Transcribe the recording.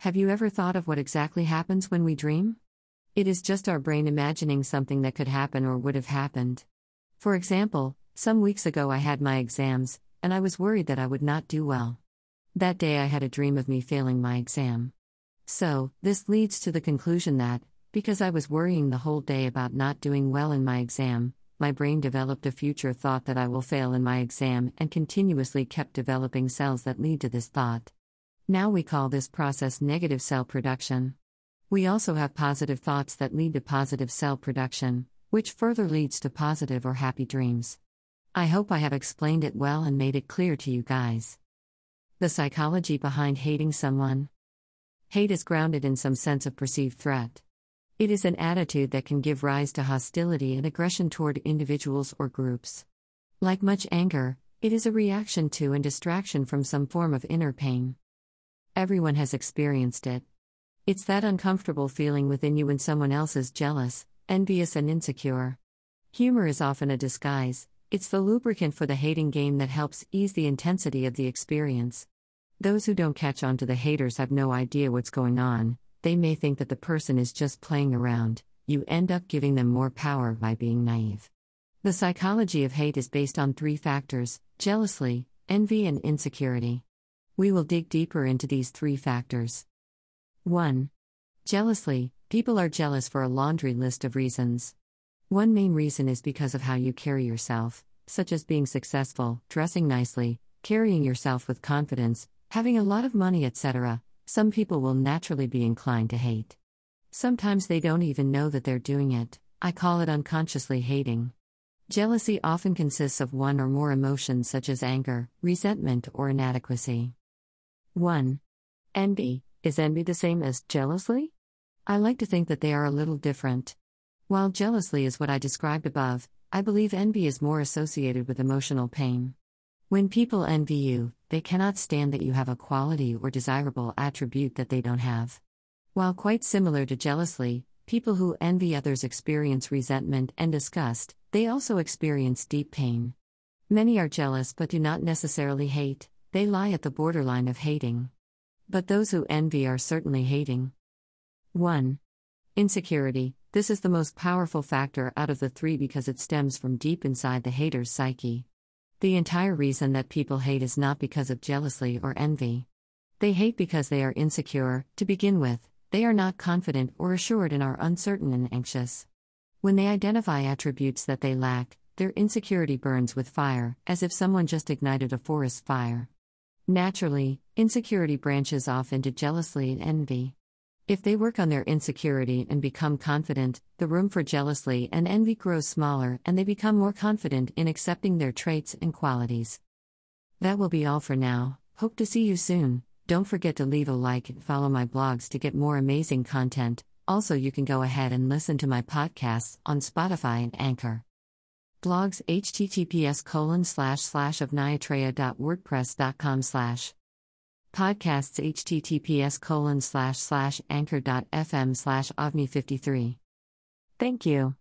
Have you ever thought of what exactly happens when we dream? It is just our brain imagining something that could happen or would have happened. For example, some weeks ago I had my exams, and I was worried that I would not do well. That day I had a dream of me failing my exam. So, this leads to the conclusion that, because I was worrying the whole day about not doing well in my exam, my brain developed a future thought that I will fail in my exam and continuously kept developing cells that lead to this thought. Now we call this process negative cell production. We also have positive thoughts that lead to positive cell production, which further leads to positive or happy dreams. I hope I have explained it well and made it clear to you guys. The psychology behind hating someone. Hate is grounded in some sense of perceived threat. It is an attitude that can give rise to hostility and aggression toward individuals or groups. Like much anger, it is a reaction to and distraction from some form of inner pain. Everyone has experienced it. It's that uncomfortable feeling within you when someone else is jealous, envious, and insecure. Humor is often a disguise, it's the lubricant for the hating game that helps ease the intensity of the experience. Those who don't catch on to the haters have no idea what's going on, they may think that the person is just playing around, you end up giving them more power by being naive. The psychology of hate is based on three factors jealousy, envy, and insecurity. We will dig deeper into these three factors. 1. Jealously, people are jealous for a laundry list of reasons. One main reason is because of how you carry yourself, such as being successful, dressing nicely, carrying yourself with confidence, having a lot of money, etc some people will naturally be inclined to hate. Sometimes they don't even know that they're doing it, I call it unconsciously hating. Jealousy often consists of one or more emotions such as anger, resentment, or inadequacy. 1. Envy. Is envy the same as jealously? I like to think that they are a little different. While jealously is what I described above, I believe envy is more associated with emotional pain. When people envy you, they cannot stand that you have a quality or desirable attribute that they don't have. While quite similar to jealously, people who envy others experience resentment and disgust, they also experience deep pain. Many are jealous but do not necessarily hate, they lie at the borderline of hating. But those who envy are certainly hating. 1. Insecurity This is the most powerful factor out of the three because it stems from deep inside the hater's psyche. The entire reason that people hate is not because of jealousy or envy. They hate because they are insecure, to begin with, they are not confident or assured and are uncertain and anxious. When they identify attributes that they lack, their insecurity burns with fire, as if someone just ignited a forest fire. Naturally, insecurity branches off into jealousy and envy. If they work on their insecurity and become confident, the room for jealousy and envy grows smaller and they become more confident in accepting their traits and qualities. That will be all for now. Hope to see you soon. Don't forget to leave a like and follow my blogs to get more amazing content. Also, you can go ahead and listen to my podcasts on Spotify and Anchor. Blogs https colon slash slash of niatreya.wordpress.com slash Podcasts https colon slash slash anchor.fm slash ovni53. Thank you.